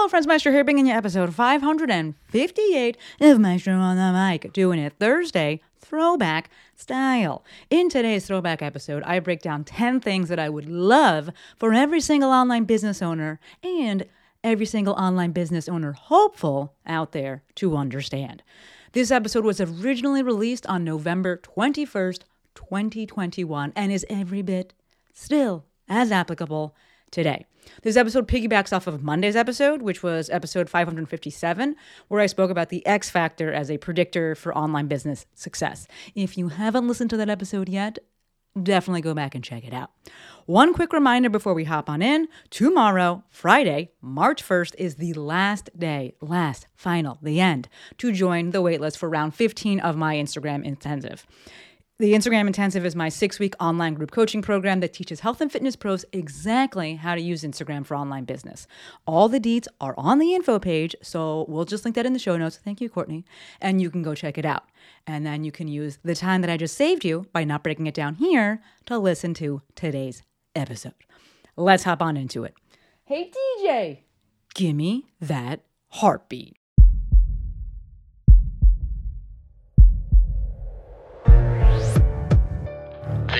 Hello, friends. Maestro here, bringing you episode 558 of Maestro on the Mic, doing it Thursday, throwback style. In today's throwback episode, I break down 10 things that I would love for every single online business owner and every single online business owner hopeful out there to understand. This episode was originally released on November 21st, 2021, and is every bit still as applicable today. This episode piggybacks off of Monday's episode, which was episode 557, where I spoke about the X factor as a predictor for online business success. If you haven't listened to that episode yet, definitely go back and check it out. One quick reminder before we hop on in tomorrow, Friday, March 1st, is the last day, last, final, the end, to join the waitlist for round 15 of my Instagram intensive. The Instagram Intensive is my six week online group coaching program that teaches health and fitness pros exactly how to use Instagram for online business. All the deets are on the info page, so we'll just link that in the show notes. Thank you, Courtney. And you can go check it out. And then you can use the time that I just saved you by not breaking it down here to listen to today's episode. Let's hop on into it. Hey, DJ, gimme that heartbeat.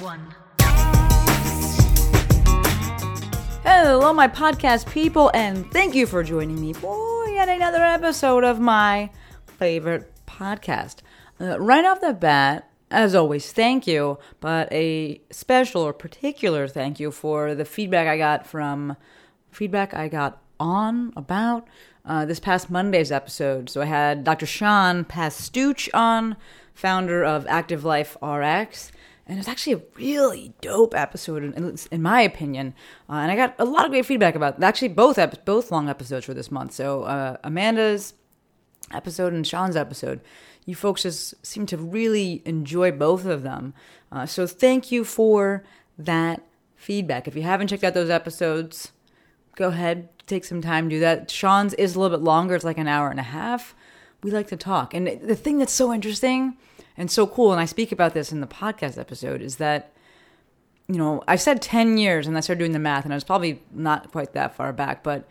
one. Hello, my podcast people, and thank you for joining me for yet another episode of my favorite podcast. Uh, right off the bat, as always, thank you, but a special or particular thank you for the feedback I got from feedback I got on about uh, this past Monday's episode. So I had Dr. Sean Pastuch on, founder of Active Life RX. And it's actually a really dope episode, in, in my opinion. Uh, and I got a lot of great feedback about actually both ep- both long episodes for this month. So uh, Amanda's episode and Sean's episode, you folks just seem to really enjoy both of them. Uh, so thank you for that feedback. If you haven't checked out those episodes, go ahead, take some time, do that. Sean's is a little bit longer; it's like an hour and a half. We like to talk, and the thing that's so interesting and so cool, and I speak about this in the podcast episode, is that you know I said ten years, and I started doing the math, and I was probably not quite that far back, but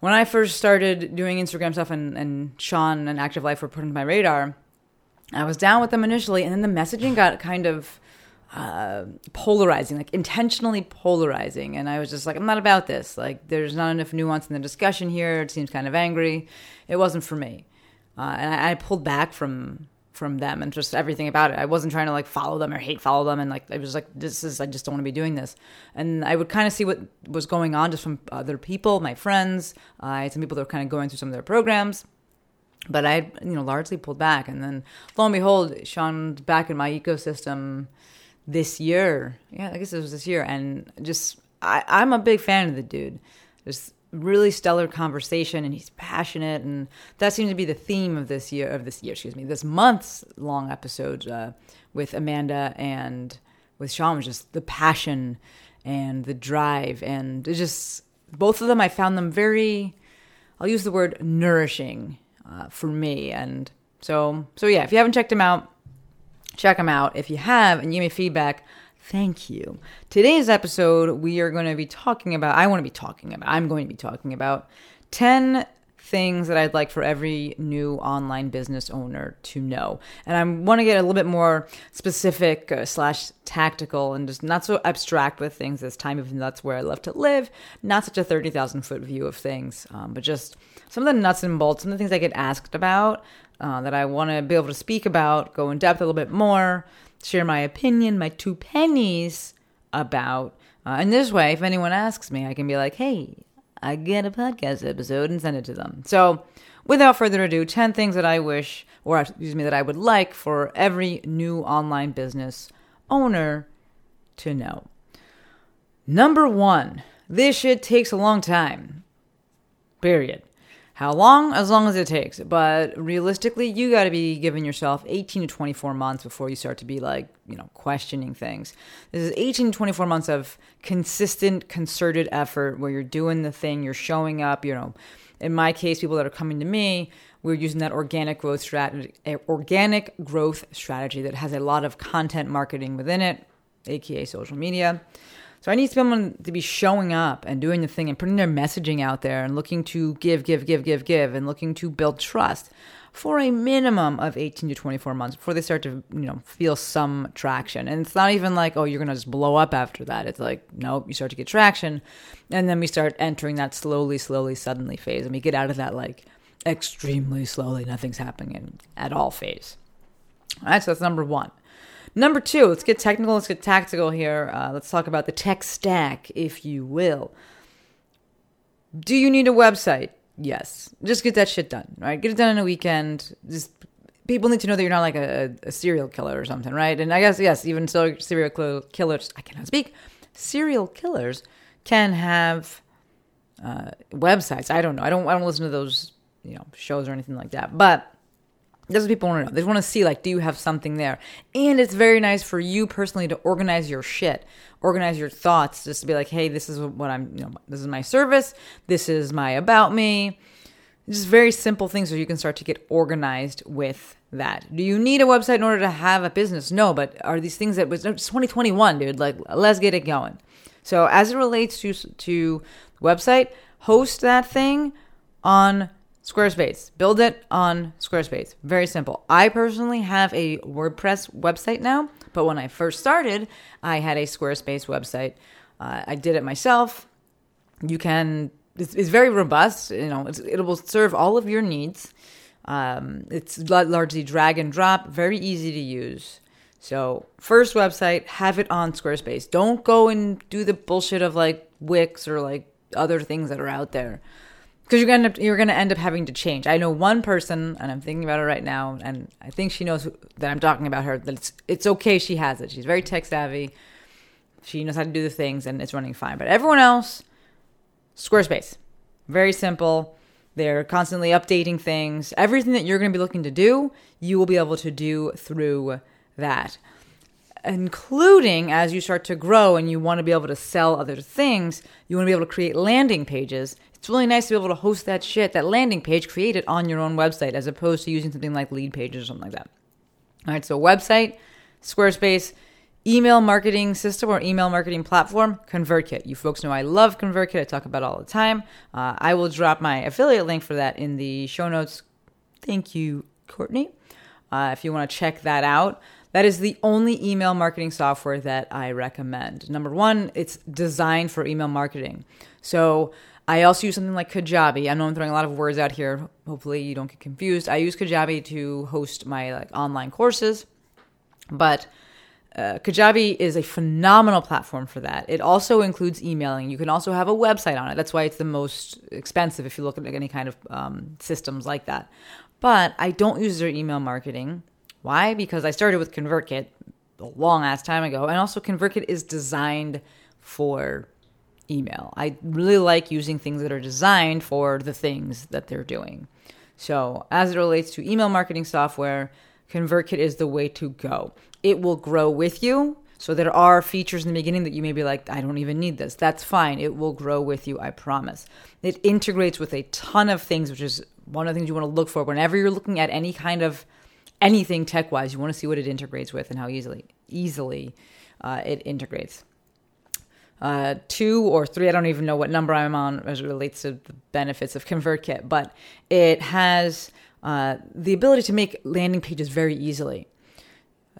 when I first started doing Instagram stuff, and, and Sean and Active Life were put into my radar, I was down with them initially, and then the messaging got kind of uh, polarizing, like intentionally polarizing. And I was just like, I'm not about this. Like, there's not enough nuance in the discussion here. It seems kind of angry. It wasn't for me, uh, and I, I pulled back from from them and just everything about it. I wasn't trying to like follow them or hate follow them, and like I was like, this is I just don't want to be doing this. And I would kind of see what was going on just from other people, my friends. Uh, some people that were kind of going through some of their programs but I, you know, largely pulled back. And then, lo and behold, Sean's back in my ecosystem this year. Yeah, I guess it was this year, and just I, I'm a big fan of the dude. There's really stellar conversation, and he's passionate, and that seems to be the theme of this year of this year. Excuse me, this month's long episode uh, with Amanda and with Sean was just the passion and the drive, and just both of them. I found them very. I'll use the word nourishing uh, for me. And so, so yeah, if you haven't checked them out, check them out. If you have and give me feedback, thank you. Today's episode, we are going to be talking about, I want to be talking about, I'm going to be talking about 10 things that I'd like for every new online business owner to know. And I want to get a little bit more specific uh, slash tactical and just not so abstract with things this time, even that's where I love to live. Not such a 30,000 foot view of things, um, but just some of the nuts and bolts, some of the things I get asked about uh, that I want to be able to speak about, go in depth a little bit more, share my opinion, my two pennies about. Uh, and this way, if anyone asks me, I can be like, hey, I get a podcast episode and send it to them. So, without further ado, 10 things that I wish, or excuse me, that I would like for every new online business owner to know. Number one, this shit takes a long time. Period. How long? As long as it takes. But realistically, you got to be giving yourself 18 to 24 months before you start to be like, you know, questioning things. This is 18 to 24 months of consistent, concerted effort where you're doing the thing, you're showing up, you know. In my case, people that are coming to me, we're using that organic growth strategy, eh, organic growth strategy that has a lot of content marketing within it, aka social media. So I need someone to be showing up and doing the thing and putting their messaging out there and looking to give, give, give, give, give, and looking to build trust for a minimum of 18 to 24 months before they start to, you know, feel some traction. And it's not even like, oh, you're to just blow up after that. It's like, nope, you start to get traction. And then we start entering that slowly, slowly, suddenly phase. And we get out of that like extremely slowly, nothing's happening at all phase. All right, so that's number one. Number two, let's get technical, let's get tactical here. Uh, let's talk about the tech stack, if you will. Do you need a website? Yes. Just get that shit done, right? Get it done in a weekend. Just people need to know that you're not like a, a serial killer or something, right? And I guess yes, even so, serial killers. I cannot speak. Serial killers can have uh, websites. I don't know. I don't. I don't listen to those you know shows or anything like that. But that's what people want to know. They just want to see like, do you have something there? And it's very nice for you personally to organize your shit, organize your thoughts, just to be like, hey, this is what I'm. You know, this is my service. This is my about me. Just very simple things so you can start to get organized with that. Do you need a website in order to have a business? No, but are these things that was 2021, dude? Like, let's get it going. So as it relates to to website, host that thing on Squarespace. Build it on Squarespace. Very simple. I personally have a WordPress website now, but when I first started, I had a Squarespace website. Uh, I did it myself. You can. It's, it's very robust. You know, it will serve all of your needs. Um, it's largely drag and drop, very easy to use. So, first website, have it on Squarespace. Don't go and do the bullshit of like Wix or like other things that are out there because you're gonna you're gonna end up having to change. I know one person, and I'm thinking about it right now, and I think she knows that I'm talking about her. That it's it's okay. She has it. She's very tech savvy. She knows how to do the things, and it's running fine. But everyone else, Squarespace, very simple. They're constantly updating things. Everything that you're going to be looking to do, you will be able to do through that including as you start to grow and you want to be able to sell other things, you want to be able to create landing pages. It's really nice to be able to host that shit, that landing page, create it on your own website as opposed to using something like lead pages or something like that. All right, so website, Squarespace, email marketing system or email marketing platform, ConvertKit. You folks know I love ConvertKit. I talk about it all the time. Uh, I will drop my affiliate link for that in the show notes. Thank you, Courtney. Uh, if you want to check that out. That is the only email marketing software that I recommend. Number one, it's designed for email marketing. So I also use something like Kajabi. I know I'm throwing a lot of words out here. Hopefully you don't get confused. I use Kajabi to host my like online courses, but uh, Kajabi is a phenomenal platform for that. It also includes emailing. You can also have a website on it. That's why it's the most expensive if you look at any kind of um, systems like that. But I don't use their email marketing. Why? Because I started with ConvertKit a long ass time ago, and also ConvertKit is designed for email. I really like using things that are designed for the things that they're doing. So, as it relates to email marketing software, ConvertKit is the way to go. It will grow with you. So, there are features in the beginning that you may be like, I don't even need this. That's fine. It will grow with you, I promise. It integrates with a ton of things, which is one of the things you want to look for whenever you're looking at any kind of anything tech wise. You want to see what it integrates with and how easily easily uh, it integrates. Uh, two or three, I don't even know what number I'm on as it relates to the benefits of ConvertKit, but it has uh, the ability to make landing pages very easily.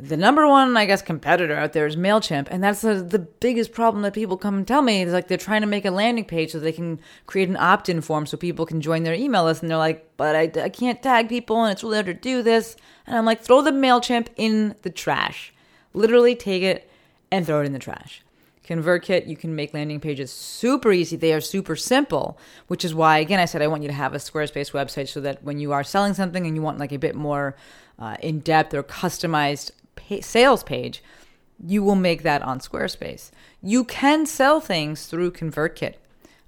The number one, I guess, competitor out there is MailChimp. And that's the, the biggest problem that people come and tell me is like they're trying to make a landing page so they can create an opt in form so people can join their email list. And they're like, but I, I can't tag people and it's really hard to do this. And I'm like, throw the MailChimp in the trash. Literally take it and throw it in the trash. ConvertKit, you can make landing pages super easy. They are super simple, which is why, again, I said I want you to have a Squarespace website so that when you are selling something and you want like a bit more uh, in depth or customized pay- sales page, you will make that on Squarespace. You can sell things through ConvertKit.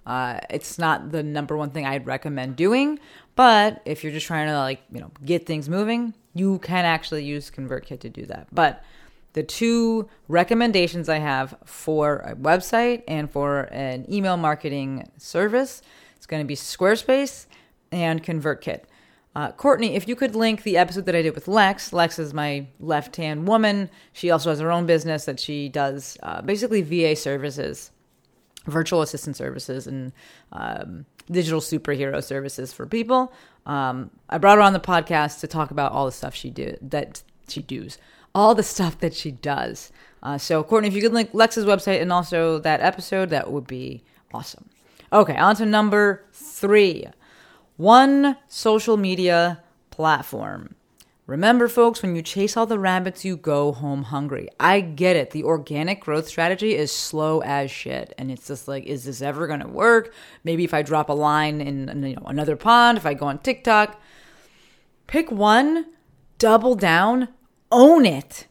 Uh, it's not the number one thing I'd recommend doing, but if you're just trying to like you know get things moving, you can actually use ConvertKit to do that. But the two recommendations I have for a website and for an email marketing service, it's going to be Squarespace and ConvertKit. Uh, Courtney, if you could link the episode that I did with Lex, Lex is my left hand woman. She also has her own business that she does uh, basically VA services, virtual assistant services, and um, digital superhero services for people. Um, I brought her on the podcast to talk about all the stuff she did that she does, all the stuff that she does. Uh, so, Courtney, if you could link Lex's website and also that episode, that would be awesome. Okay, on to number three one social media platform. Remember, folks, when you chase all the rabbits, you go home hungry. I get it. The organic growth strategy is slow as shit. And it's just like, is this ever going to work? Maybe if I drop a line in you know, another pond, if I go on TikTok, pick one, double down, own it,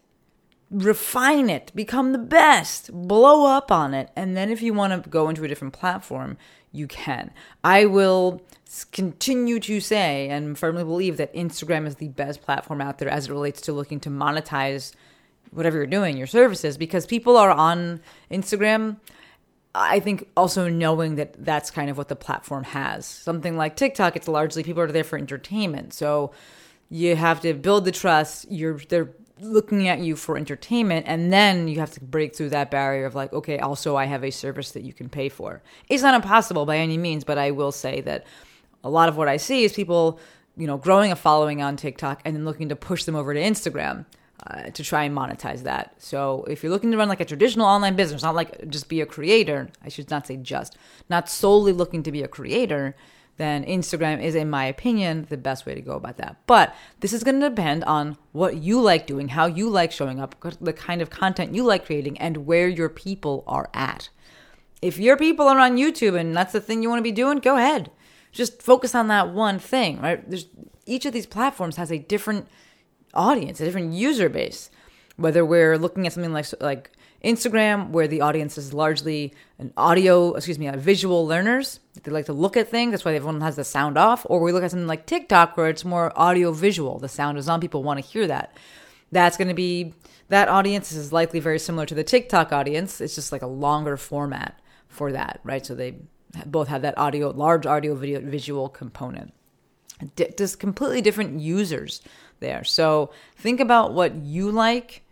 refine it, become the best, blow up on it. And then if you want to go into a different platform, you can. I will continue to say and firmly believe that Instagram is the best platform out there as it relates to looking to monetize whatever you're doing, your services, because people are on Instagram. I think also knowing that that's kind of what the platform has. Something like TikTok, it's largely people are there for entertainment. So you have to build the trust. You're they're looking at you for entertainment and then you have to break through that barrier of like okay also i have a service that you can pay for. It's not impossible by any means but i will say that a lot of what i see is people you know growing a following on tiktok and then looking to push them over to instagram uh, to try and monetize that. So if you're looking to run like a traditional online business not like just be a creator i should not say just not solely looking to be a creator then Instagram is, in my opinion, the best way to go about that. But this is going to depend on what you like doing, how you like showing up, the kind of content you like creating, and where your people are at. If your people are on YouTube and that's the thing you want to be doing, go ahead. Just focus on that one thing, right? There's each of these platforms has a different audience, a different user base. Whether we're looking at something like like Instagram, where the audience is largely an audio, excuse me, a visual learners. They like to look at things. That's why everyone has the sound off. Or we look at something like TikTok, where it's more audio visual. The sound is on. People want to hear that. That's going to be, that audience is likely very similar to the TikTok audience. It's just like a longer format for that, right? So they both have that audio, large audio video, visual component. D- just completely different users there. So think about what you like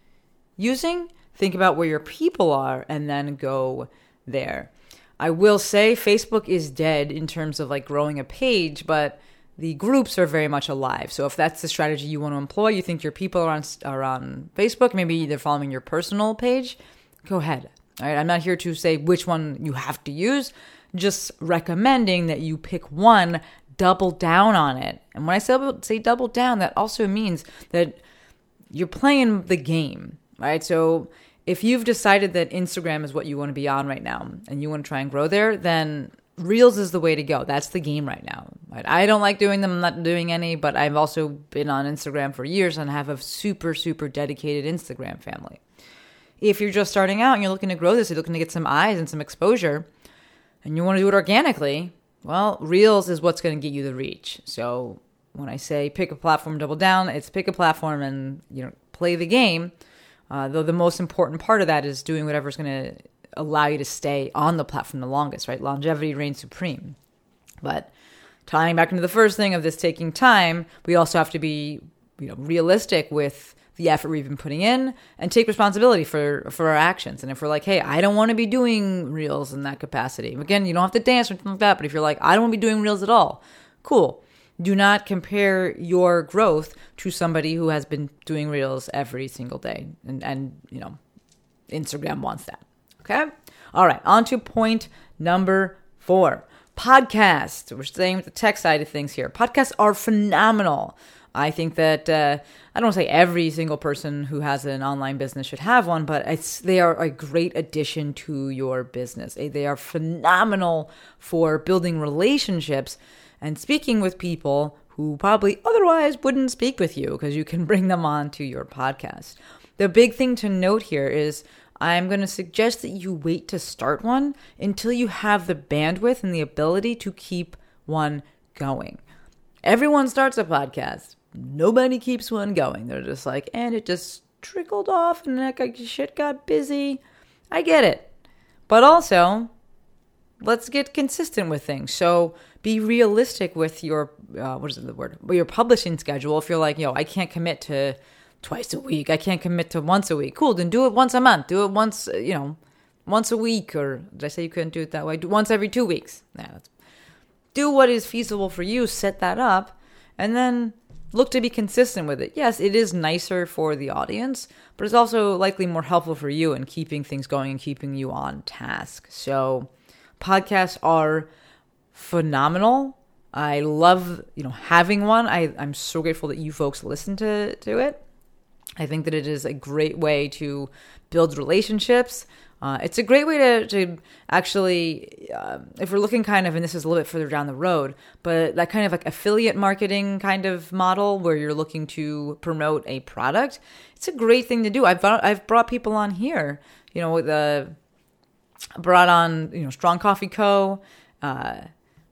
using think about where your people are and then go there. I will say Facebook is dead in terms of like growing a page, but the groups are very much alive. So if that's the strategy you want to employ, you think your people are on are on Facebook, maybe they're following your personal page, go ahead. All right, I'm not here to say which one you have to use, just recommending that you pick one, double down on it. And when I say say double down, that also means that you're playing the game, right? So if you've decided that Instagram is what you want to be on right now and you want to try and grow there, then Reels is the way to go. That's the game right now. I don't like doing them. I'm not doing any, but I've also been on Instagram for years and have a super, super dedicated Instagram family. If you're just starting out and you're looking to grow this, you're looking to get some eyes and some exposure, and you want to do it organically, well, Reels is what's going to get you the reach. So when I say pick a platform, double down, it's pick a platform and you know play the game uh, though the most important part of that is doing whatever's going to allow you to stay on the platform the longest, right? Longevity reigns supreme. But tying back into the first thing of this taking time, we also have to be, you know, realistic with the effort we've been putting in and take responsibility for for our actions. And if we're like, hey, I don't want to be doing reels in that capacity. Again, you don't have to dance or anything like that, but if you're like, I don't want to be doing reels at all, cool do not compare your growth to somebody who has been doing reels every single day. And and you know instagram wants that. Okay? All right on to point number four. Podcasts. we're staying with the tech side of things here. Podcasts are phenomenal. I think that uh, i don't say every single person who has an online business should have one but it's they are a great addition to your business. They are phenomenal for building relationships and speaking with people who probably otherwise wouldn't speak with you because you can bring them on to your podcast. The big thing to note here is I'm going to suggest that you wait to start one until you have the bandwidth and the ability to keep one going. Everyone starts a podcast. Nobody keeps one going. They're just like, and it just trickled off and that shit got busy. I get it. But also, let's get consistent with things. So be realistic with your uh, what is the word? Your publishing schedule. If you're like, yo, I can't commit to twice a week. I can't commit to once a week. Cool, then do it once a month. Do it once, uh, you know, once a week. Or did I say you couldn't do it that way? Do once every two weeks. Yeah, do what is feasible for you. Set that up, and then look to be consistent with it. Yes, it is nicer for the audience, but it's also likely more helpful for you in keeping things going and keeping you on task. So, podcasts are phenomenal. I love, you know, having one. I, I'm so grateful that you folks listen to, to it. I think that it is a great way to build relationships. Uh, it's a great way to, to actually, uh, if we're looking kind of, and this is a little bit further down the road, but that kind of like affiliate marketing kind of model where you're looking to promote a product, it's a great thing to do. I've brought, I've brought people on here, you know, with the brought on, you know, Strong Coffee Co. Uh,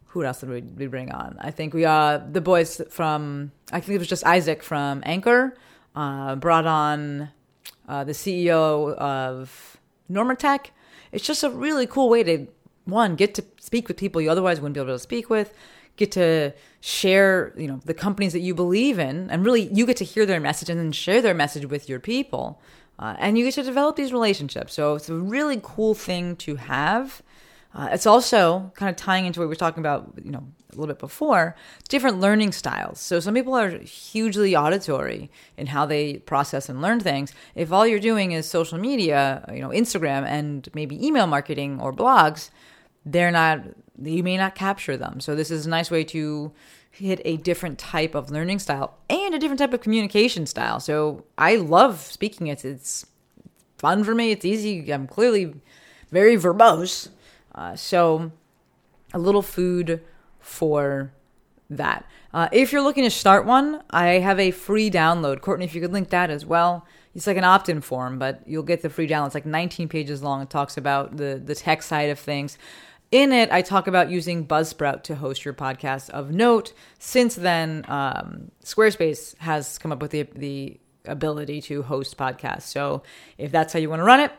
who else did we, we bring on? I think we uh the boys from I think it was just Isaac from Anchor uh, brought on uh, the CEO of NormaTec. It's just a really cool way to one get to speak with people you otherwise wouldn't be able to speak with, get to share you know the companies that you believe in, and really you get to hear their message and then share their message with your people, uh, and you get to develop these relationships. So it's a really cool thing to have. Uh, it's also kind of tying into what we were talking about, you know, a little bit before, different learning styles. So some people are hugely auditory in how they process and learn things. If all you're doing is social media, you know, Instagram and maybe email marketing or blogs, they're not you may not capture them. So this is a nice way to hit a different type of learning style and a different type of communication style. So I love speaking. It's it's fun for me. It's easy. I'm clearly very verbose. Uh, so a little food for that. Uh, if you're looking to start one, I have a free download. Courtney, if you could link that as well. It's like an opt-in form, but you'll get the free download. It's like 19 pages long. It talks about the the tech side of things. In it, I talk about using Buzzsprout to host your podcast. Of note, since then, um, Squarespace has come up with the the ability to host podcasts. So if that's how you want to run it,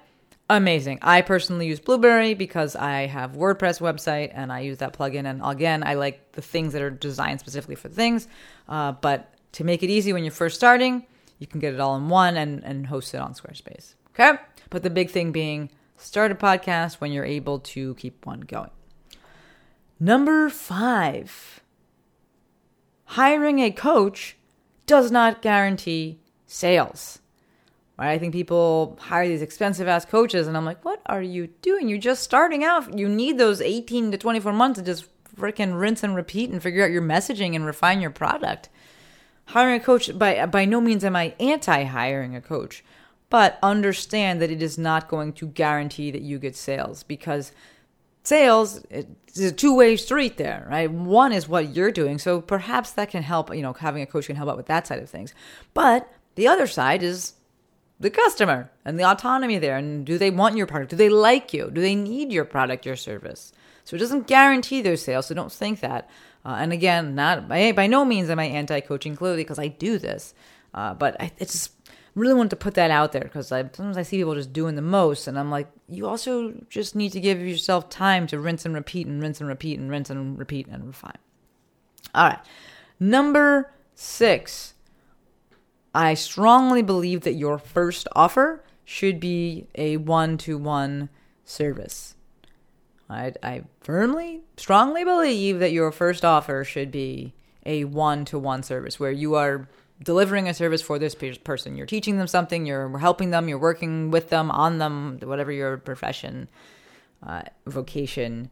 amazing. I personally use Blubrry because I have WordPress website and I use that plugin. And again, I like the things that are designed specifically for things. Uh, but to make it easy when you're first starting, you can get it all in one and, and host it on Squarespace. Okay. But the big thing being start a podcast when you're able to keep one going. Number five, hiring a coach does not guarantee sales. Right? I think people hire these expensive ass coaches, and I'm like, what are you doing? You're just starting out. You need those 18 to 24 months to just freaking rinse and repeat and figure out your messaging and refine your product. Hiring a coach, by, by no means am I anti hiring a coach, but understand that it is not going to guarantee that you get sales because sales is a two-way street there right one is what you're doing so perhaps that can help you know having a coach can help out with that side of things but the other side is the customer and the autonomy there. And do they want your product? Do they like you? Do they need your product, your service? So it doesn't guarantee those sales. So don't think that. Uh, and again, not by, by no means am I anti-coaching clearly because I do this, uh, but I it's just really want to put that out there because sometimes I see people just doing the most, and I'm like, you also just need to give yourself time to rinse and repeat and rinse and repeat and rinse and repeat and refine. All right, number six I strongly believe that your first offer should be a one to one service. I, I firmly, strongly believe that your first offer should be a one to one service where you are delivering a service for this person. You're teaching them something, you're helping them, you're working with them, on them, whatever your profession, uh, vocation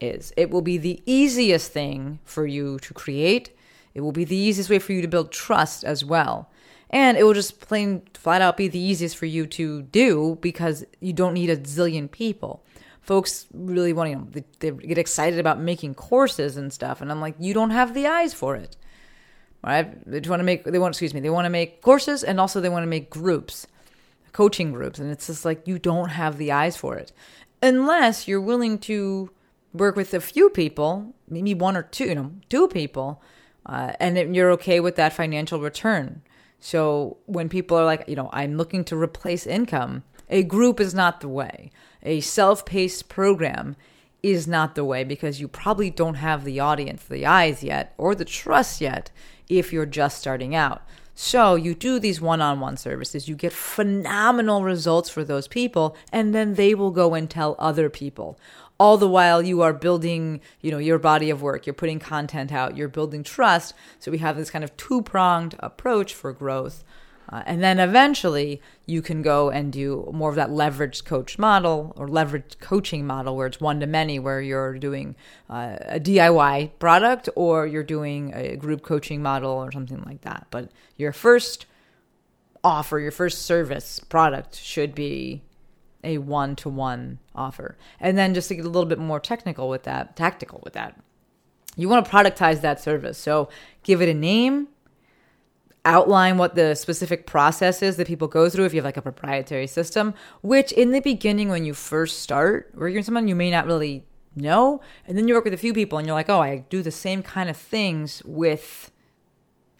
is. It will be the easiest thing for you to create. It will be the easiest way for you to build trust as well. And it will just plain flat out be the easiest for you to do because you don't need a zillion people. Folks really want to, you know, they, they get excited about making courses and stuff. And I'm like, you don't have the eyes for it. Right? They want to make, they want, excuse me, they want to make courses and also they want to make groups. coaching groups, and it's just like you don't have the eyes for it unless you're willing to work with a few people, maybe one or two, you know, two people, uh, and you're okay with that financial return. So when people are like, you know, I'm looking to replace income, a group is not the way. A self paced program is not the way because you probably don't have the audience, the eyes yet, or the trust yet if you're just starting out. So you do these one on one services, you get phenomenal results for those people, and then they will go and tell other people. All the while you are building, you know, your body of work, you're putting content out, you're building trust. So we have this kind of two pronged approach for growth. Uh, and then eventually you can go and do more of that leveraged coach model or leveraged coaching model where it's one to many, where you're doing uh, a DIY product or you're doing a group coaching model or something like that. But your first offer, your first service product should be a one to one offer. And then just to get a little bit more technical with that, tactical with that, you want to productize that service. So give it a name outline what the specific process is that people go through if you have like a proprietary system, which in the beginning, when you first start working with someone, you may not really know. And then you work with a few people and you're like, oh, I do the same kind of things with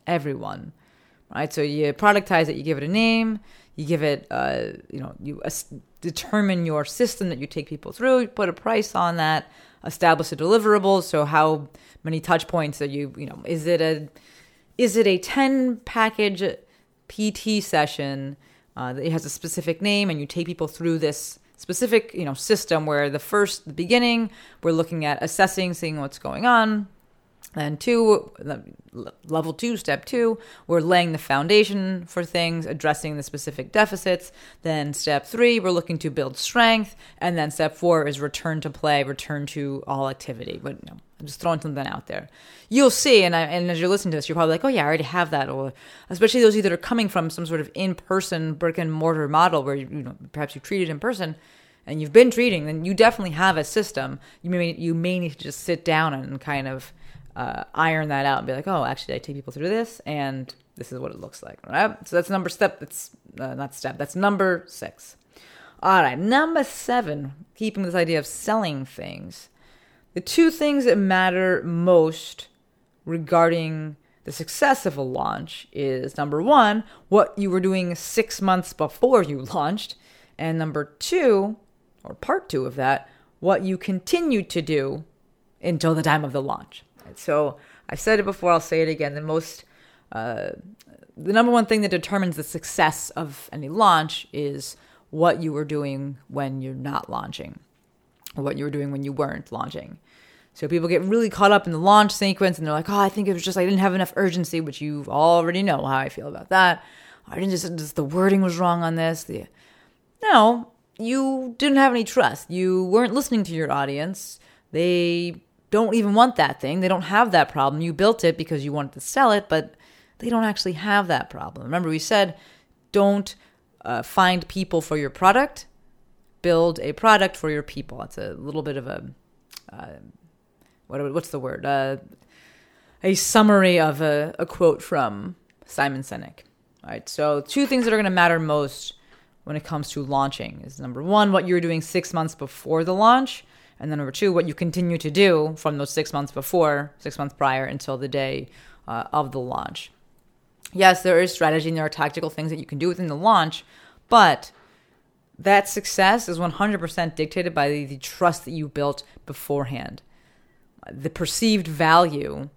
everyone. Right. So you productize it, you give it a name, you give it, uh, you know, you determine your system that you take people through, put a price on that, establish a deliverable. So how many touch points are you, you know, is it a, is it a 10 package PT session uh, that has a specific name and you take people through this specific you know system where the first the beginning we're looking at assessing seeing what's going on and two, level two, step two, we're laying the foundation for things, addressing the specific deficits. Then step three, we're looking to build strength. And then step four is return to play, return to all activity. But I'm just throwing something out there. You'll see, and, I, and as you're listening to this, you're probably like, oh yeah, I already have that. Or especially those of you that are coming from some sort of in-person brick and mortar model where you, you know perhaps you treated in person and you've been treating, then you definitely have a system. You may you may need to just sit down and kind of uh, iron that out and be like, oh, actually, I take people through this, and this is what it looks like. Right? So that's number step. That's uh, not step. That's number six. All right, number seven. Keeping this idea of selling things, the two things that matter most regarding the success of a launch is number one, what you were doing six months before you launched, and number two, or part two of that, what you continued to do until the time of the launch. So I've said it before, I'll say it again. The most, uh, the number one thing that determines the success of any launch is what you were doing when you're not launching, or what you were doing when you weren't launching. So people get really caught up in the launch sequence and they're like, oh, I think it was just I didn't have enough urgency, which you already know how I feel about that. I didn't just, just the wording was wrong on this. The, no, you didn't have any trust. You weren't listening to your audience. They don't even want that thing. They don't have that problem. You built it because you wanted to sell it, but they don't actually have that problem. Remember, we said don't uh, find people for your product, build a product for your people. It's a little bit of a uh, what, what's the word? Uh, a summary of a, a quote from Simon Sinek. All right, so two things that are going to matter most when it comes to launching is number one, what you're doing six months before the launch, and then number two, what you continue to do from those six months before, six months prior until the day uh, of the launch. Yes, there is strategy and there are tactical things that you can do within the launch, but that success is 100% dictated by the, the trust that you built beforehand. The perceived value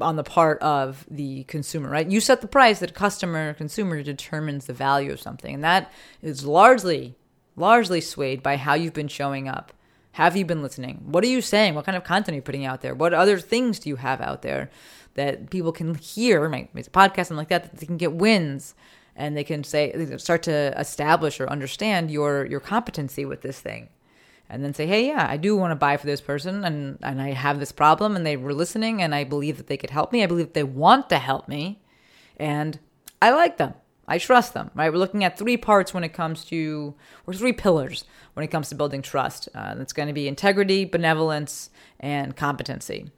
on the part of the consumer, right? You set the price that customer consumer determines the value of something. And that is largely, largely swayed by how you've been showing up have you been listening? What are you saying? What kind of content are you putting out there? What other things do you have out there that people can hear? Make, make a podcast and like that, that they can get wins and they can say start to establish or understand your your competency with this thing and then say hey yeah i do want to buy for this person and and i have this problem and they were listening and i believe that they could help me i believe that they want to help me and i like them I trust them, right? We're looking at three parts when it comes to, or three pillars when it comes to building trust. Uh, that's going to be integrity, benevolence, and competency.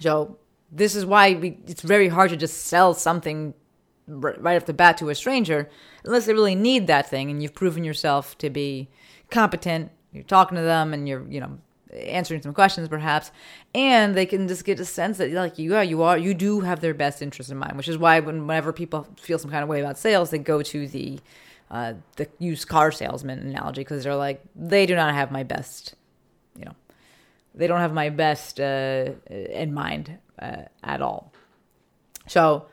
So this is why we, it's very hard to just sell something right off the bat to a stranger unless they really need that thing and you've proven yourself to be competent. You're talking to them and you're, you know, answering some questions perhaps and they can just get a sense that like you are you are you do have their best interest in mind which is why whenever people feel some kind of way about sales they go to the uh, the used car salesman analogy because they're like they do not have my best you know they don't have my best uh, in mind uh, at all. So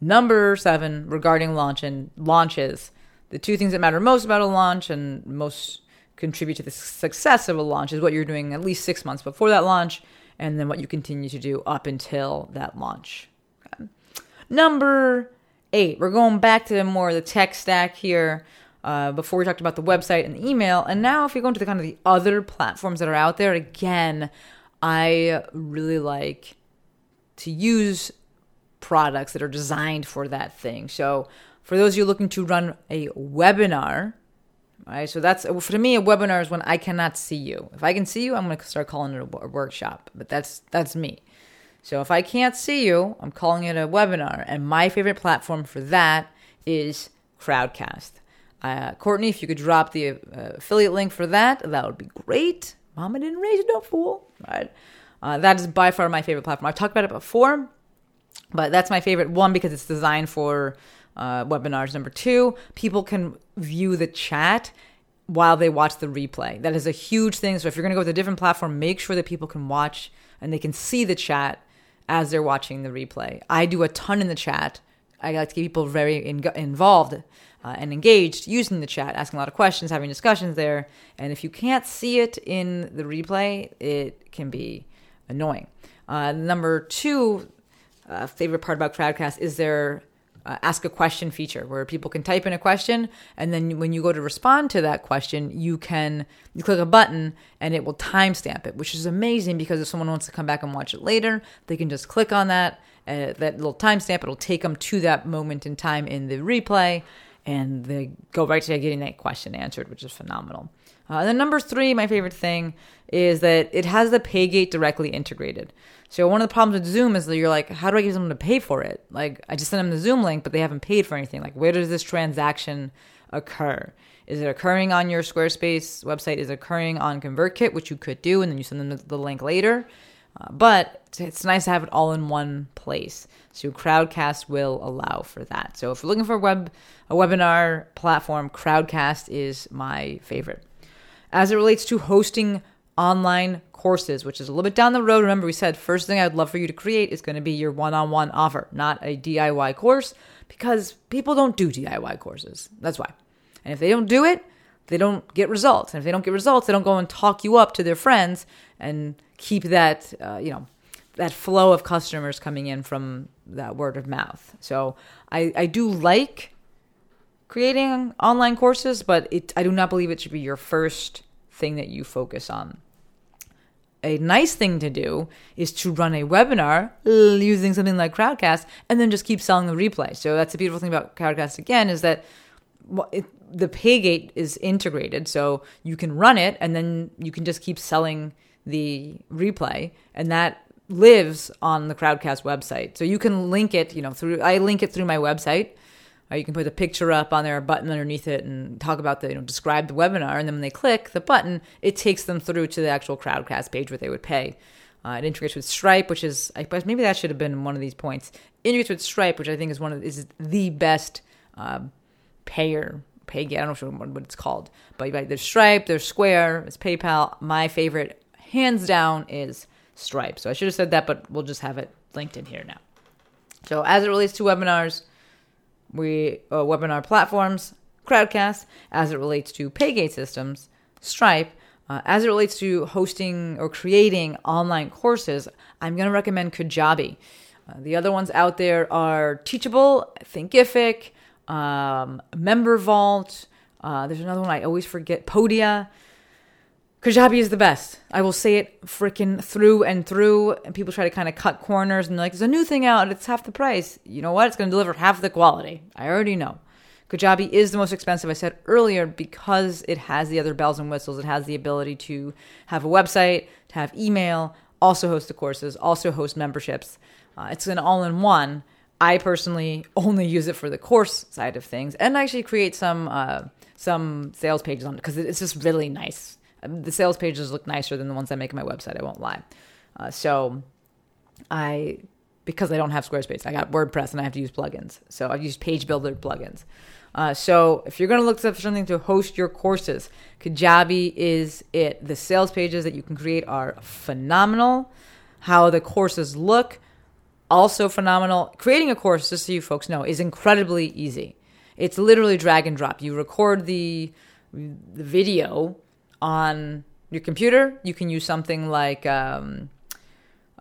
number seven regarding launch and launches the two things that matter most about a launch and most contribute to the success of a launch is what you're doing at least six months before that launch and then what you continue to do up until that launch. Okay. Number eight, we're going back to more of the tech stack here. Uh, before we talked about the website and the email, and now if you go into the kind of the other platforms that are out there, again, I really like to use products that are designed for that thing. So, for those of you looking to run a webinar, right? So that's for me a webinar is when I cannot see you. If I can see you, I'm going to start calling it a, workshop. But that's that's me. So if I can't see you, I'm calling it a webinar. And my favorite platform for that is Crowdcast. Uh, Courtney, if you could drop the uh, affiliate link for that, that would be great. Mama didn't raise you, no fool. Right? Uh, that is by far my favorite platform. I've talked about it before, but that's my favorite one because it's designed for uh, webinars. Number two, people can view the chat while they watch the replay. That is a huge thing. So if you're going to go with a different platform, make sure that people can watch and they can see the chat as they're watching the replay. I do a ton in the chat. I like to get people very in- involved uh, and engaged using the chat, asking a lot of questions, having discussions there. And if you can't see it in the replay, it can be annoying. Uh, number two, uh, favorite part about Crowdcast is their uh, ask a question feature where people can type in a question and then when you go to respond to that question you can you click a button and it will timestamp it which is amazing because if someone wants to come back and watch it later they can just click on that uh, that little timestamp. It'll take them to that moment in time in the replay and they go right to getting that question answered which is phenomenal. Uh, and then number three my favorite thing is that it has the paygate directly integrated so one of the problems with Zoom is that you're like, how do I get someone to pay for it? Like I just sent them the Zoom link, but they haven't paid for anything. Like where does this transaction occur? Is it occurring on your Squarespace website? Is it occurring on ConvertKit, which you could do, and then you send them the link later? Uh, but it's nice to have it all in one place. So Crowdcast will allow for that. So if you're looking for a web a webinar platform, Crowdcast is my favorite. As it relates to hosting online courses, which is a little bit down the road. Remember, we said first thing I'd love for you to create is going to be your one on one offer, not a DIY course, because people don't do DIY courses. That's why. And if they don't do it, they don't get results. And if they don't get results, they don't go and talk you up to their friends and keep that, uh, you know, that flow of customers coming in from that word of mouth. So I, I do like creating online courses, but it, I do not believe it should be your first thing that you focus on a nice thing to do is to run a webinar using something like Crowdcast and then just keep selling the replay. So that's the beautiful thing about Crowdcast again is that it, the paygate is integrated, so you can run it and then you can just keep selling the replay, and that lives on the Crowdcast website. So you can link it, you know, through I link it through my website uh, you can put a picture up on there, a button underneath it, and talk about the, you know, describe the webinar. And then when they click the button, it takes them through to the actual Crowdcast page where they would pay. Uh, it integrates with Stripe, which is, I guess maybe that should have been one of these points. Integrates with Stripe, which I think is one of is the best uh, payer pay. I don't know what it's called, but there's Stripe, there's Square, there's PayPal. My favorite, hands down, is Stripe. So I should have said that, but we'll just have it linked in here now. So as it relates to webinars, we uh, webinar platforms, Crowdcast, as it relates to Paygate systems, Stripe, uh, as it relates to hosting or creating online courses, I'm going to recommend Kajabi. Uh, the other ones out there are Teachable, Thinkific, um, Member Vault. Uh, there's another one I always forget, Podia. Kajabi is the best. I will say it freaking through and through. And people try to kind of cut corners and like, there's a new thing out. And it's half the price. You know what? It's going to deliver half the quality. I already know. Kajabi is the most expensive, I said earlier, because it has the other bells and whistles. It has the ability to have a website, to have email, also host the courses, also host memberships. Uh, it's an all in one. I personally only use it for the course side of things, and I actually create some uh, some sales pages on it because it's just really nice. The sales pages look nicer than the ones I make on my website. I won't lie. Uh, so I because I don't have Squarespace, I got WordPress and I have to use plugins. So I've used Page Builder plugins. Uh, so if you're going to look for something to host your courses, Kajabi is it. The sales pages that you can create are phenomenal. How the courses look, also phenomenal. Creating a course, just so you folks know, is incredibly easy. It's literally drag and drop. You record the the video on your computer. You can use something like um,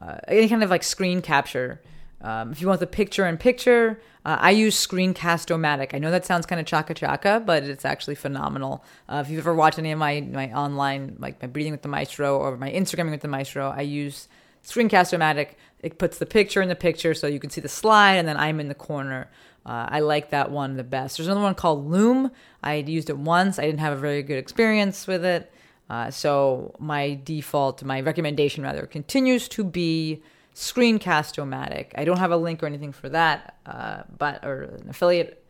uh, any kind of like screen capture. Um, if you want the picture in picture, uh, I use Screencast-O-Matic. I know that sounds kind of chaka chaka, but it's actually phenomenal. Uh, if you've ever watched any of my my online, like my Breathing with the Maestro or my Instagramming with the Maestro, I use Screencast-O-Matic. It puts the picture in the picture so you can see the slide, and then I'm in the corner. Uh, I like that one the best. There's another one called Loom. I used it once. I didn't have a very good experience with it. Uh, so my default, my recommendation rather, continues to be Screencast-O-Matic. I don't have a link or anything for that, uh, but or an affiliate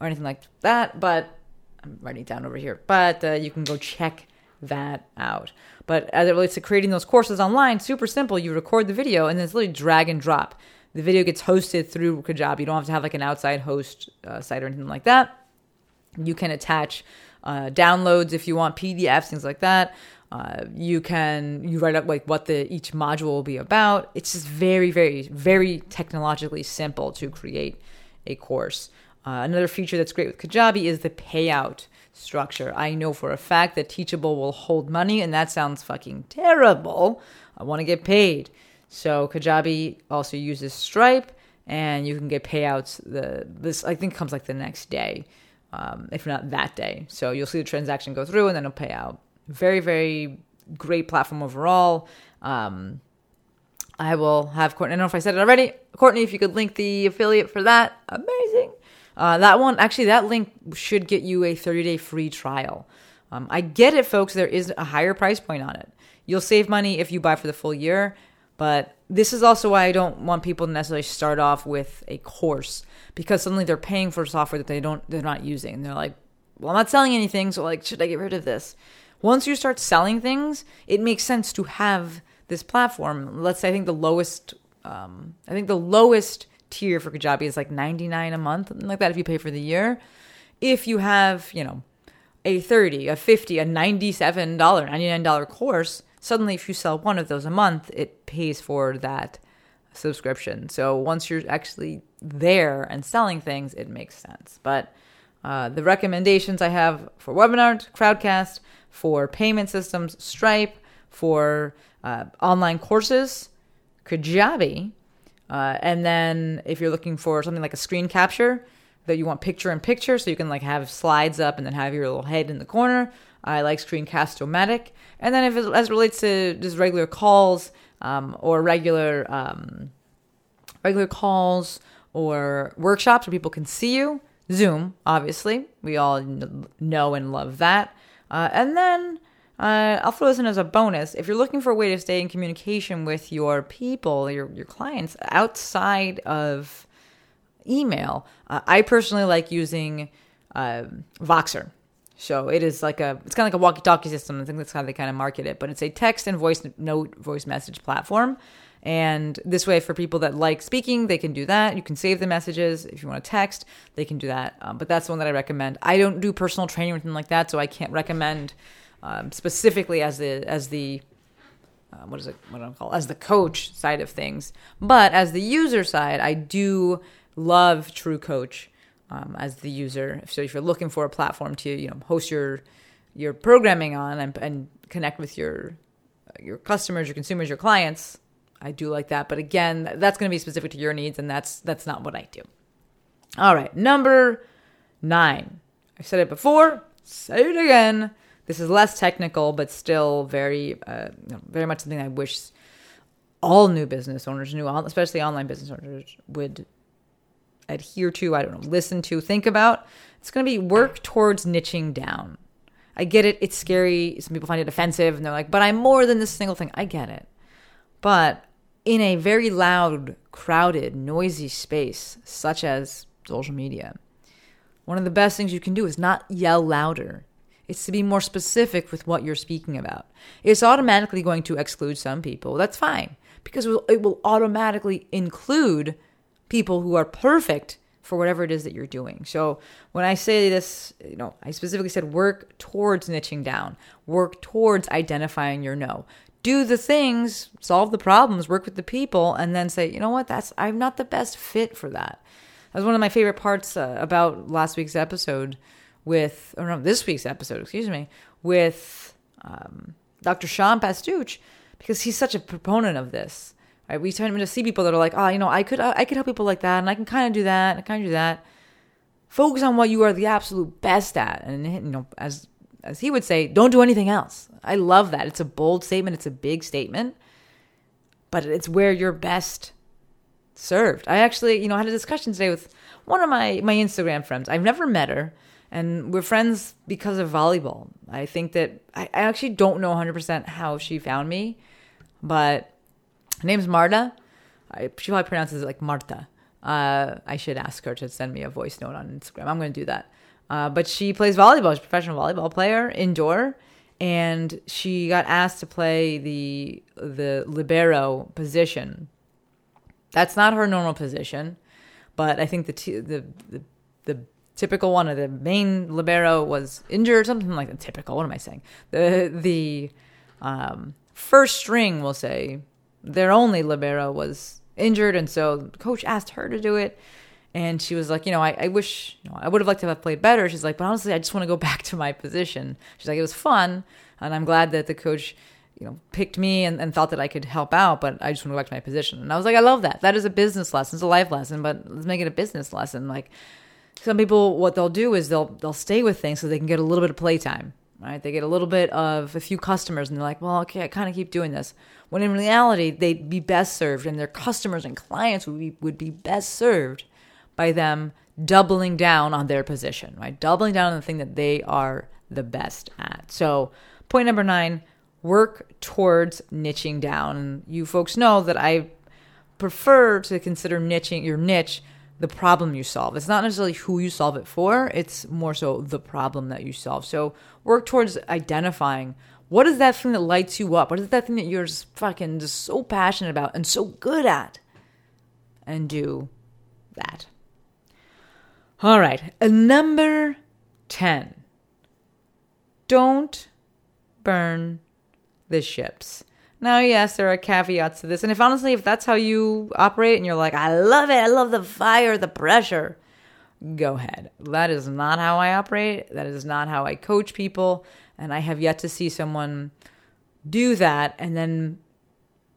or anything like that. But I'm writing it down over here. But uh, you can go check that out. But as it relates to creating those courses online, super simple. You record the video and then it's literally drag and drop. The video gets hosted through Kajabi. You don't have to have like an outside host uh, site or anything like that. You can attach uh, downloads if you want PDFs, things like that. Uh, you can you write up like what the each module will be about. It's just very, very, very technologically simple to create a course. Uh, another feature that's great with Kajabi is the payout structure. I know for a fact that Teachable will hold money, and that sounds fucking terrible. I want to get paid. So Kajabi also uses Stripe, and you can get payouts. The this I think comes like the next day, um, if not that day. So you'll see the transaction go through, and then it'll pay out. Very very great platform overall. Um, I will have Courtney. I don't know if I said it already. Courtney, if you could link the affiliate for that, amazing. Uh, that one, actually, that link should get you a 30 day free trial. Um, I get it, folks. There is a higher price point on it. You'll save money if you buy for the full year, but this is also why I don't want people to necessarily start off with a course because suddenly they're paying for software that they don't, they're not using. And they're like, well, I'm not selling anything, so like, should I get rid of this? Once you start selling things, it makes sense to have this platform. Let's say I think the lowest, um, I think the lowest tier for Kajabi is like 99 a month, like that if you pay for the year. If you have, you know, a 30, a 50, a $97, $99 course, suddenly if you sell one of those a month, it pays for that subscription. So once you're actually there and selling things, it makes sense. But uh, the recommendations I have for Webinar, Crowdcast, for payment systems, Stripe, for uh, online courses, Kajabi, uh, and then if you're looking for something like a screen capture that you want picture in picture, so you can like have slides up and then have your little head in the corner. I like Screencast-O-Matic. And then if it, as it relates to just regular calls um, or regular um, regular calls or workshops where people can see you, Zoom, obviously. We all know and love that. Uh, and then uh, I'll throw this in as a bonus. If you're looking for a way to stay in communication with your people, your your clients outside of email, uh, I personally like using uh, Voxer. So it is like a, it's kind of like a walkie-talkie system. I think that's how they kind of market it. But it's a text and voice note, voice message platform. And this way, for people that like speaking, they can do that. You can save the messages. If you want to text, they can do that. Um, but that's the one that I recommend. I don't do personal training or anything like that, so I can't recommend um, specifically as the as the uh, what is it what do I call as the coach side of things. But as the user side, I do love TrueCoach um, as the user. So if you're looking for a platform to you know host your your programming on and, and connect with your your customers, your consumers, your clients, I do like that. But again, that's going to be specific to your needs, and that's that's not what I do. All right, number nine. I said it before. Say it again. This is less technical, but still very, uh, very much something I wish all new business owners, new, especially online business owners, would adhere to. I don't know, listen to, think about. It's going to be work towards niching down. I get it. It's scary. Some people find it offensive, and they're like, "But I'm more than this single thing." I get it, but in a very loud crowded, noisy space such as social media, one of the best things you can do is not yell louder. It's to be more specific with what you're speaking about. It's automatically going to exclude some people. That's fine because it will automatically include people who are perfect for whatever it is that you're doing. So when I say this, you know, I specifically said work towards niching down, work towards identifying your no. Do the things, solve the problems, work with the people, and then say, you know what, that's I'm not the best fit for that. That was one of my favorite parts uh, about last week's episode with, or no, this week's episode, excuse me, with um, Dr. Sean Pastuch, because he's such a proponent of this. Right? We tend to see people that are like, oh, you know, I could, I could help people like that, and I can kind of do that, and I kind of do that. Focus on what you are the absolute best at, and you know, as as he would say, don't do anything else. I love that. It's a bold statement. It's a big statement, but it's where you're best served. I actually, you know, had a discussion today with one of my my Instagram friends. I've never met her, and we're friends because of volleyball. I think that I, I actually don't know 100% how she found me, but her name's Marta. I, she probably pronounces it like Marta. Uh, I should ask her to send me a voice note on Instagram. I'm going to do that. Uh, but she plays volleyball. She's a professional volleyball player indoor, and she got asked to play the the libero position. That's not her normal position, but I think the t- the, the the typical one of the main libero was injured, something like the typical. What am I saying? The the um, first string, we'll say, their only libero was injured, and so coach asked her to do it. And she was like, you know, I, I wish, you know, I would have liked to have played better. She's like, but honestly, I just want to go back to my position. She's like, it was fun, and I'm glad that the coach, you know, picked me and, and thought that I could help out, but I just want to go back to my position. And I was like, I love that. That is a business lesson. It's a life lesson, but let's make it a business lesson. Like some people, what they'll do is they'll they'll stay with things so they can get a little bit of playtime right? They get a little bit of a few customers and they're like, well, okay, I kind of keep doing this. When in reality, they'd be best served and their customers and clients would be, would be best served by them doubling down on their position, right? Doubling down on the thing that they are the best at. So, point number nine work towards niching down. You folks know that I prefer to consider niching your niche the problem you solve. It's not necessarily who you solve it for, it's more so the problem that you solve. So, work towards identifying what is that thing that lights you up? What is that thing that you're just fucking just so passionate about and so good at? And do that. All right. number 10. Don't burn the ships. Now, yes, there are caveats to this. And if honestly, if that's how you operate and you're like, I love it, I love the fire, the pressure, go ahead. That is not how I operate. That is not how I coach people. And I have yet to see someone do that and then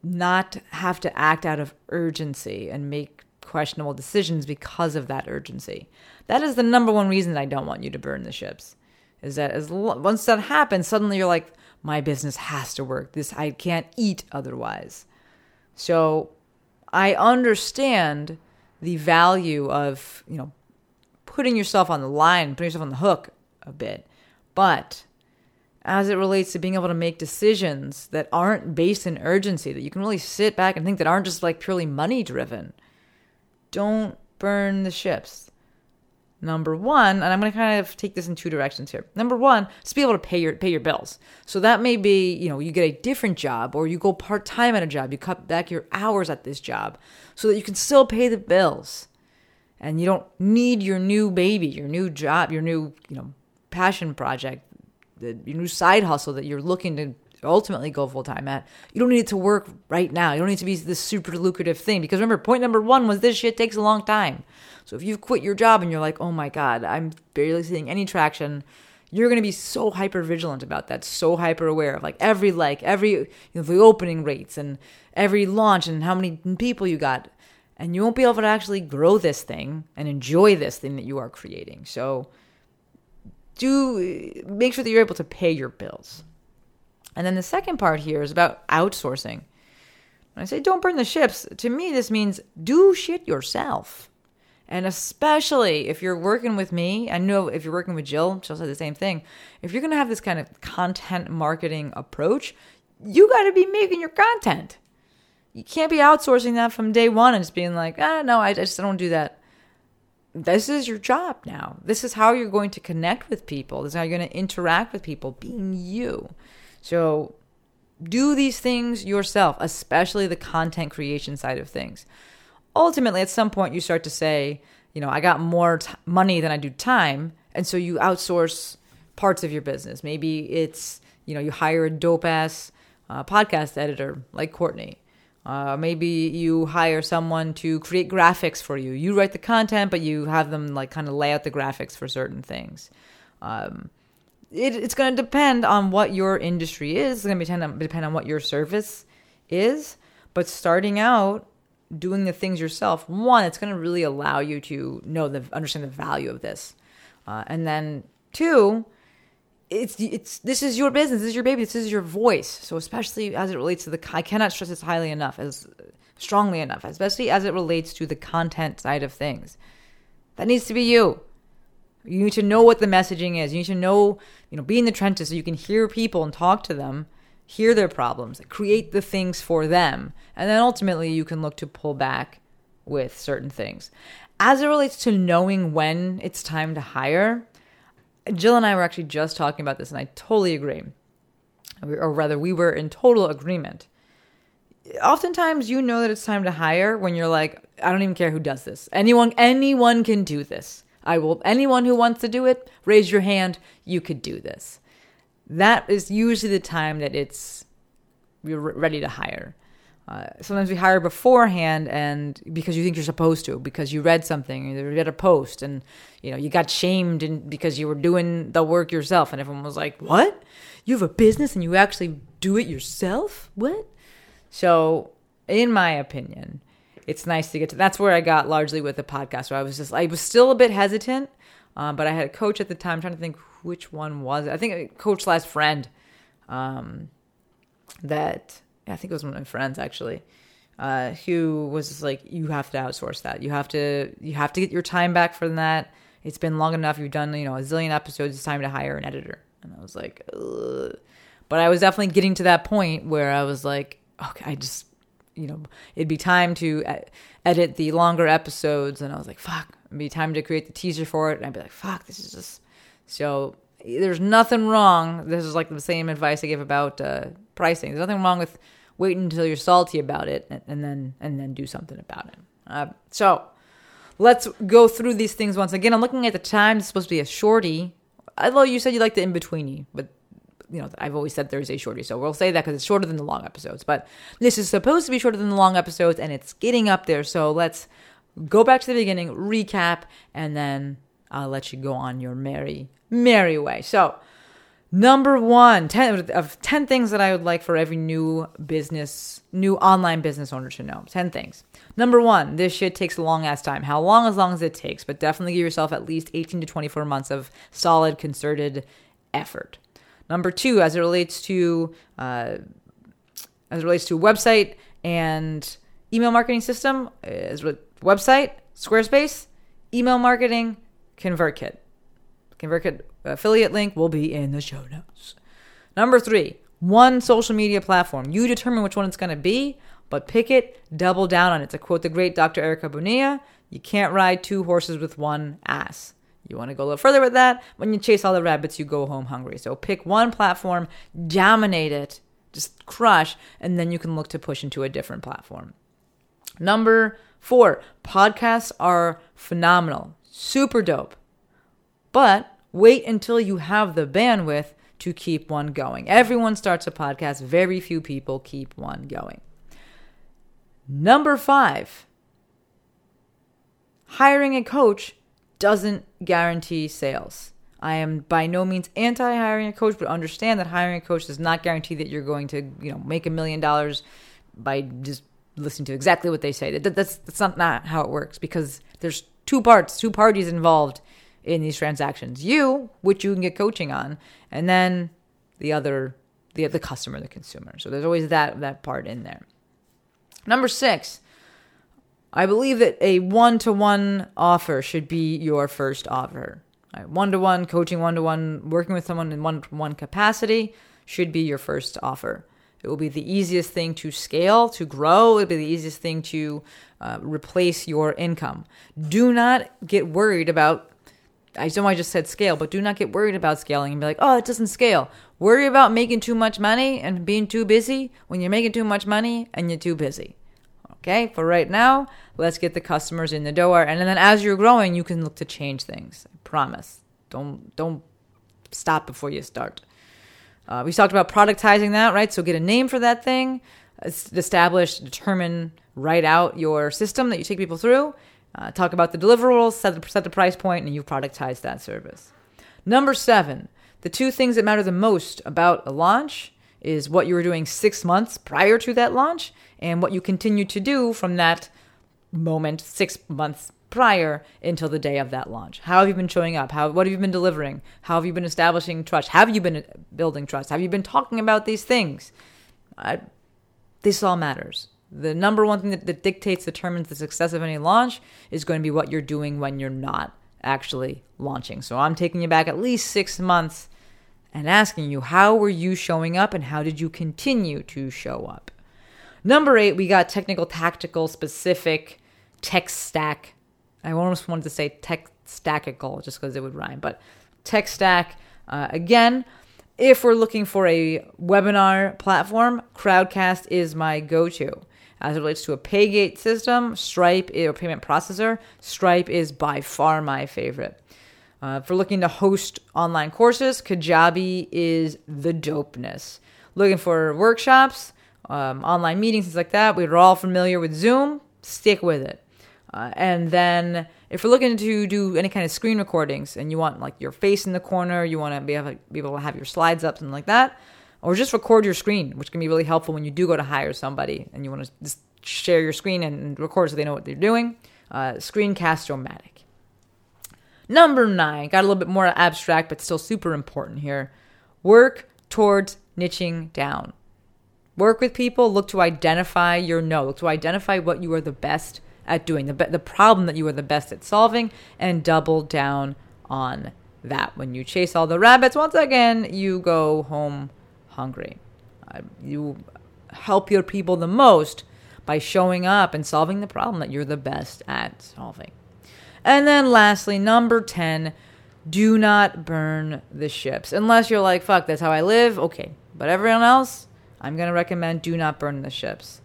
not have to act out of urgency and make questionable decisions because of that urgency. That is the number one reason I don't want you to burn the ships. Is that as once that happens, suddenly you're like, my business has to work. This I can't eat otherwise. So I understand the value of, you know, putting yourself on the line, putting yourself on the hook a bit. But as it relates to being able to make decisions that aren't based in urgency, that you can really sit back and think that aren't just like purely money driven, don't burn the ships. Number one, and I'm going to kind of take this in two directions here. Number one, to be able to pay your pay your bills. So that may be, you know, you get a different job or you go part time at a job. You cut back your hours at this job so that you can still pay the bills, and you don't need your new baby, your new job, your new, you know, passion project, the, your new side hustle that you're looking to ultimately go full time at. You don't need it to work right now. You don't need to be this super lucrative thing because remember, point number one was this shit takes a long time. So if you've quit your job and you're like, oh my God, I'm barely seeing any traction, you're going to be so hyper vigilant about that, so hyper aware of like every like, every, you know, the opening rates and every launch and how many people you got. And you won't be able to actually grow this thing and enjoy this thing that you are creating. So do make sure that you're able to pay your bills. And then the second part here is about outsourcing. When I say don't burn the ships, to me, this means do shit yourself. And especially if you're working with me, I know if you're working with Jill, she'll say the same thing. If you're going to have this kind of content marketing approach, you got to be making your content. You can't be outsourcing that from day one and just being like, ah, no, I just don't do that. This is your job now. This is how you're going to connect with people. This is how you're going to interact with people, being you. So do these things yourself, especially the content creation side of things. Ultimately, at some point, you start to say, you know, I got more t- money than I do time. And so you outsource parts of your business. Maybe it's, you know, you hire a dope ass uh, podcast editor like Courtney. Uh, maybe you hire someone to create graphics for you. You write the content, but you have them like kind of lay out the graphics for certain things. Um, it, it's going to depend on what your industry is. It's going to depend on, depend on what your service is. But starting out, doing the things yourself, one, it's going to really allow you to know the understand the value of this, uh, and then two, it's it's this is your business, this is your baby, this is your voice. So especially as it relates to the, I cannot stress this highly enough, as strongly enough, especially as it relates to the content side of things. That needs to be you. You need to know what the messaging is. You need to know, you know, be in the trenches so you can hear people and talk to them, hear their problems, create the things for them, and then ultimately you can look to pull back with certain things. As it relates to knowing when it's time to hire, Jill and I were actually just talking about this, and I totally agree. Or rather, we were in total agreement. Oftentimes, you know that it's time to hire when you're like, I don't even care who does this. Anyone, anyone can do this. I will. Anyone who wants to do it, raise your hand. You could do this. That is usually the time that it's you're ready to hire. Uh, sometimes we hire beforehand, and because you think you're supposed to, because you read something, you read a post, and you know you got shamed because you were doing the work yourself, and everyone was like, "What? You have a business and you actually do it yourself? What?" So, in my opinion, it's nice to get to. That's where I got largely with the podcast. Where I was just, I was still a bit hesitant, um, but I had a coach at the time. I'm trying to think which one was it. I think a coach slash friend. Um, that I think it was one of my friends actually, uh, who was like, "You have to outsource that. You have to. You have to get your time back from that. It's been long enough. You've done you know a zillion episodes. It's time to hire an editor." And I was like, Ugh. but I was definitely getting to that point where I was like, okay, I just you know, it'd be time to edit the longer episodes, and I was like, fuck, it'd be time to create the teaser for it, and I'd be like, fuck, this is just so. There's nothing wrong. This is like the same advice I give about uh, pricing. There's nothing wrong with waiting until you're salty about it and, and then and then do something about it. Uh, so let's go through these things once again. I'm looking at the time. It's supposed to be a shorty. Although you said you like the in betweeny, but you know, I've always said Thursday shorty, so we'll say that because it's shorter than the long episodes. But this is supposed to be shorter than the long episodes, and it's getting up there. So let's go back to the beginning, recap, and then I'll let you go on your merry, merry way. So, number one, 10 of 10 things that I would like for every new business, new online business owner to know. 10 things. Number one, this shit takes a long ass time. How long? As long as it takes, but definitely give yourself at least 18 to 24 months of solid, concerted effort. Number two, as it relates to uh, as it relates to website and email marketing system, is website Squarespace, email marketing, ConvertKit. ConvertKit affiliate link will be in the show notes. Number three, one social media platform. You determine which one it's going to be, but pick it, double down on it. To quote the great Dr. Erica Bonilla, you can't ride two horses with one ass. You want to go a little further with that? When you chase all the rabbits, you go home hungry. So pick one platform, dominate it, just crush, and then you can look to push into a different platform. Number four, podcasts are phenomenal, super dope. But wait until you have the bandwidth to keep one going. Everyone starts a podcast, very few people keep one going. Number five, hiring a coach doesn't guarantee sales. I am by no means anti hiring a coach, but understand that hiring a coach does not guarantee that you're going to, you know, make a million dollars by just listening to exactly what they say. That, that's that's not, not how it works because there's two parts, two parties involved in these transactions. You, which you can get coaching on, and then the other the the customer, the consumer. So there's always that that part in there. Number 6, I believe that a one to one offer should be your first offer. One to one coaching, one to one working with someone in one to one capacity should be your first offer. It will be the easiest thing to scale, to grow. It'll be the easiest thing to uh, replace your income. Do not get worried about. I don't know I just said scale, but do not get worried about scaling and be like, oh, it doesn't scale. Worry about making too much money and being too busy when you're making too much money and you're too busy. Okay, for right now, let's get the customers in the door, and then as you're growing, you can look to change things. I promise. Don't don't stop before you start. Uh, we talked about productizing that, right? So get a name for that thing, establish, determine, write out your system that you take people through. Uh, talk about the deliverables, set the, set the price point, and you've productized that service. Number seven, the two things that matter the most about a launch is what you were doing six months prior to that launch and what you continue to do from that moment six months prior until the day of that launch. How have you been showing up? How what have you been delivering? How have you been establishing trust? Have you been building trust? Have you been talking about these things? I, this all matters. The number one thing that, that dictates, determines the success of any launch is going to be what you're doing when you're not actually launching. So I'm taking you back at least six months and asking you, how were you showing up and how did you continue to show up? Number eight, we got technical, tactical, specific, tech stack. I almost wanted to say tech stackical just because it would rhyme, but tech stack. Uh, again, if we're looking for a webinar platform, Crowdcast is my go to. As it relates to a paygate system, Stripe or payment processor, Stripe is by far my favorite. Uh, for looking to host online courses, Kajabi is the dopeness. Looking for workshops, um, online meetings, things like that, we're all familiar with Zoom. Stick with it. Uh, and then if you're looking to do any kind of screen recordings and you want like your face in the corner, you want to be able, be able to have your slides up, something like that, or just record your screen, which can be really helpful when you do go to hire somebody and you want to just share your screen and record so they know what they're doing. Uh, Screencast-O-Matic. Number nine, got a little bit more abstract, but still super important here. Work towards niching down. Work with people, look to identify your no, look to identify what you are the best at doing, the, the problem that you are the best at solving, and double down on that. When you chase all the rabbits, once again, you go home hungry. Uh, you help your people the most by showing up and solving the problem that you're the best at solving. And then lastly, number 10, do not burn the ships. Unless you're like, fuck, that's how I live. Okay. But everyone else, I'm going to recommend do not burn the ships.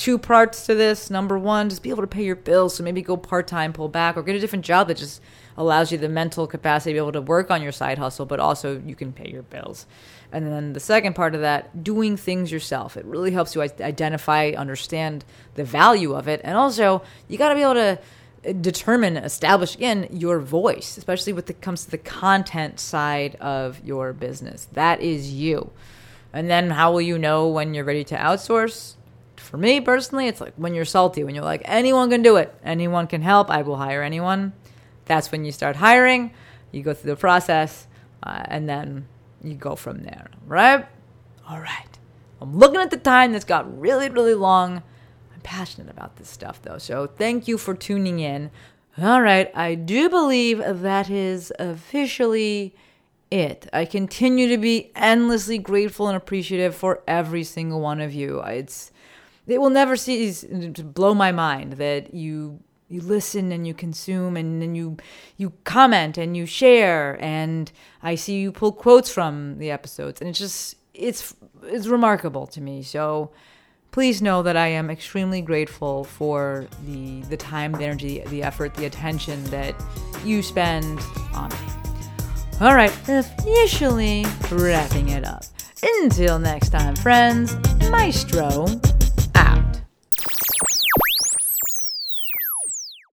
Two parts to this. Number one, just be able to pay your bills. So maybe go part time, pull back, or get a different job that just allows you the mental capacity to be able to work on your side hustle, but also you can pay your bills. And then the second part of that, doing things yourself. It really helps you identify, understand the value of it. And also, you got to be able to uh, determine, establish again your voice, especially when it comes to the content side of your business. That is you. And then how will you know when you're ready to outsource? For me personally, it's like when you're salty, when you're like, anyone can do it, anyone can help, I will hire anyone. That's when you start hiring. You go through the process, uh, and then you go from there, right? All right. I'm looking at the time that's got really, really long. I'm passionate about this stuff though. So thank you for tuning in. All right, I do believe that is officially it. I continue to be endlessly grateful and appreciative for every single one of you. It's it will never cease to blow my mind that you you listen and you consume and then you you comment and you share and I see you pull quotes from the episodes and it's just it's it's remarkable to me. So please know that I am extremely grateful for the the time, the energy, the effort, the attention that you spend on me. All right, officially wrapping it up. Until next time, friends, Maestro